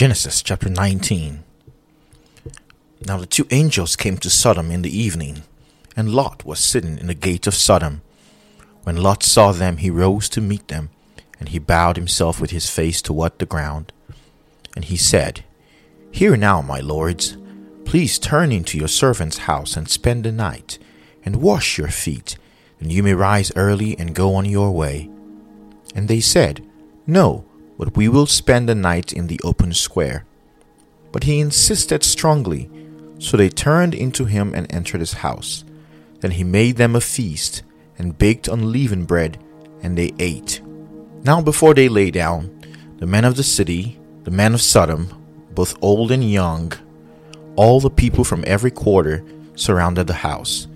Genesis chapter 19. Now the two angels came to Sodom in the evening, and Lot was sitting in the gate of Sodom. When Lot saw them, he rose to meet them, and he bowed himself with his face toward the ground. And he said, Hear now, my lords, please turn into your servant's house and spend the night, and wash your feet, and you may rise early and go on your way. And they said, No, but we will spend the night in the open square. But he insisted strongly, so they turned into him and entered his house. Then he made them a feast, and baked unleavened bread, and they ate. Now before they lay down, the men of the city, the men of Sodom, both old and young, all the people from every quarter, surrounded the house.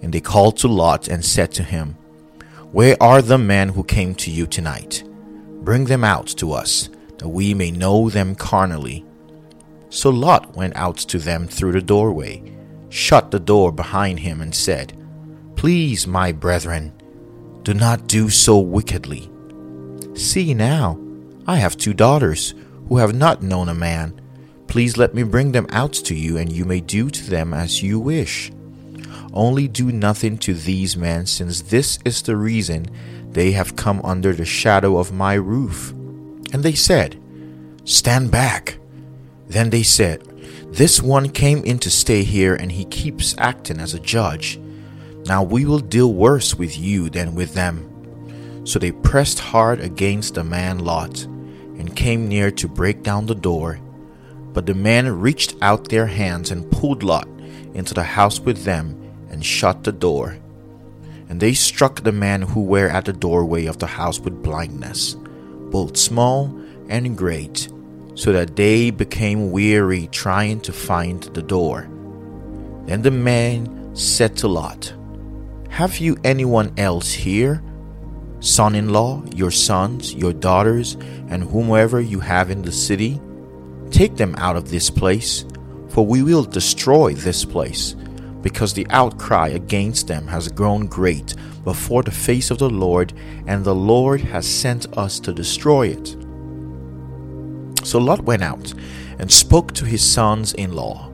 And they called to Lot and said to him, Where are the men who came to you tonight? Bring them out to us, that we may know them carnally. So Lot went out to them through the doorway, shut the door behind him, and said, Please, my brethren, do not do so wickedly. See now, I have two daughters who have not known a man. Please let me bring them out to you, and you may do to them as you wish. Only do nothing to these men, since this is the reason they have come under the shadow of my roof. And they said, Stand back. Then they said, This one came in to stay here, and he keeps acting as a judge. Now we will deal worse with you than with them. So they pressed hard against the man Lot, and came near to break down the door. But the men reached out their hands and pulled Lot into the house with them, and shut the door. And they struck the men who were at the doorway of the house with blindness, both small and great, so that they became weary trying to find the door. Then the man said to Lot, Have you anyone else here? Son in law, your sons, your daughters, and whomever you have in the city? Take them out of this place, for we will destroy this place because the outcry against them has grown great before the face of the Lord, and the Lord has sent us to destroy it. So Lot went out and spoke to his sons in law,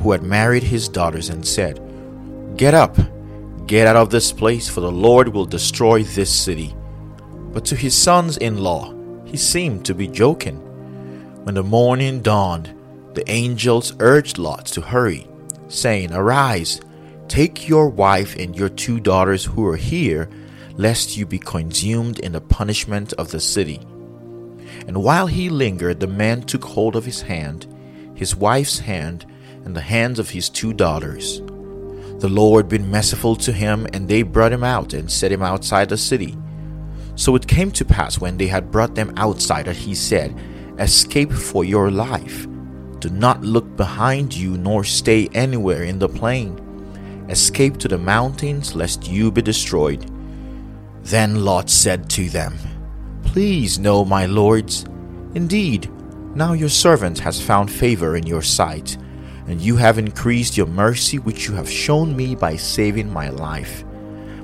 who had married his daughters, and said, Get up, get out of this place, for the Lord will destroy this city. But to his sons in law, he seemed to be joking. When the morning dawned, the angels urged Lot to hurry saying, Arise, take your wife and your two daughters who are here, lest you be consumed in the punishment of the city. And while he lingered, the man took hold of his hand, his wife's hand, and the hands of his two daughters. The Lord been merciful to him, and they brought him out and set him outside the city. So it came to pass when they had brought them outside that he said, Escape for your life do not look behind you nor stay anywhere in the plain. Escape to the mountains lest you be destroyed. Then Lot said to them, Please know, my lords, indeed, now your servant has found favor in your sight, and you have increased your mercy which you have shown me by saving my life.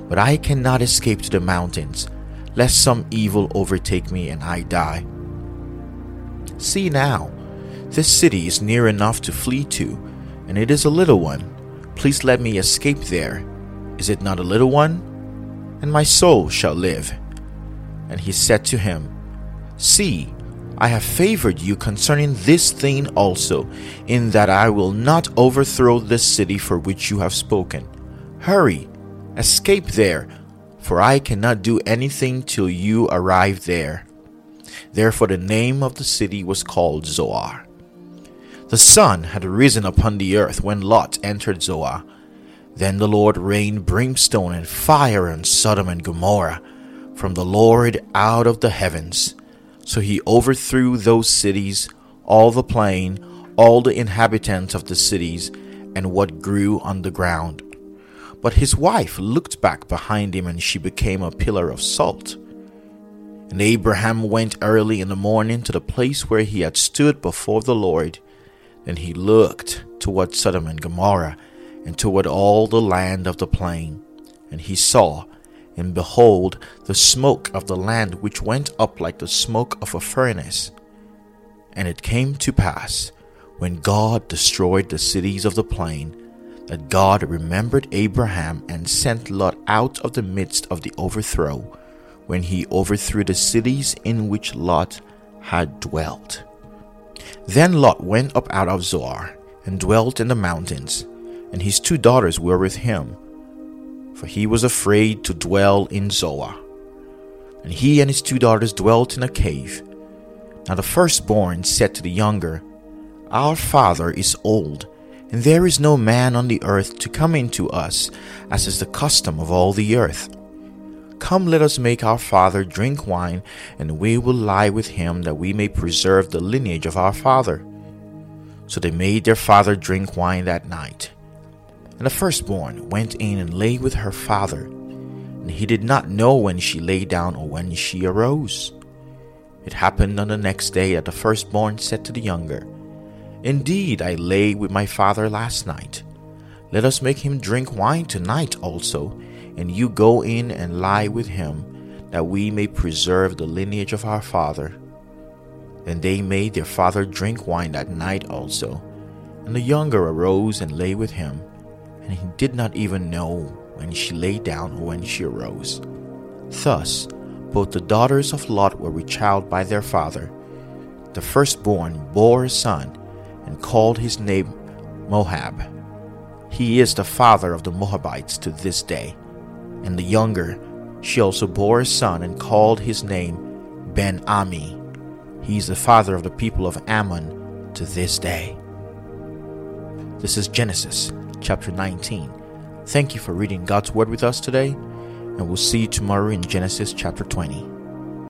But I cannot escape to the mountains, lest some evil overtake me and I die. See now, this city is near enough to flee to, and it is a little one. Please let me escape there. Is it not a little one? And my soul shall live. And he said to him, See, I have favored you concerning this thing also, in that I will not overthrow this city for which you have spoken. Hurry, escape there, for I cannot do anything till you arrive there. Therefore, the name of the city was called Zoar. The sun had risen upon the earth when Lot entered Zoar. Then the Lord rained brimstone and fire on Sodom and Gomorrah from the Lord out of the heavens. So he overthrew those cities, all the plain, all the inhabitants of the cities, and what grew on the ground. But his wife looked back behind him, and she became a pillar of salt. And Abraham went early in the morning to the place where he had stood before the Lord then he looked toward Sodom and Gomorrah, and toward all the land of the plain. And he saw, and behold, the smoke of the land which went up like the smoke of a furnace. And it came to pass, when God destroyed the cities of the plain, that God remembered Abraham and sent Lot out of the midst of the overthrow, when he overthrew the cities in which Lot had dwelt. Then Lot went up out of Zoar and dwelt in the mountains, and his two daughters were with him, for he was afraid to dwell in Zoar. And he and his two daughters dwelt in a cave. Now the firstborn said to the younger, Our father is old, and there is no man on the earth to come into us, as is the custom of all the earth. Come, let us make our father drink wine, and we will lie with him, that we may preserve the lineage of our father. So they made their father drink wine that night. And the firstborn went in and lay with her father, and he did not know when she lay down or when she arose. It happened on the next day that the firstborn said to the younger, Indeed, I lay with my father last night. Let us make him drink wine tonight also, and you go in and lie with him, that we may preserve the lineage of our father. And they made their father drink wine that night also. And the younger arose and lay with him, and he did not even know when she lay down or when she arose. Thus, both the daughters of Lot were with child by their father. The firstborn bore a son, and called his name Moab. He is the father of the Moabites to this day. And the younger, she also bore a son, and called his name Ben Ammi he is the father of the people of Ammon to this day. This is Genesis chapter 19. Thank you for reading God's Word with us today, and we'll see you tomorrow in Genesis chapter 20.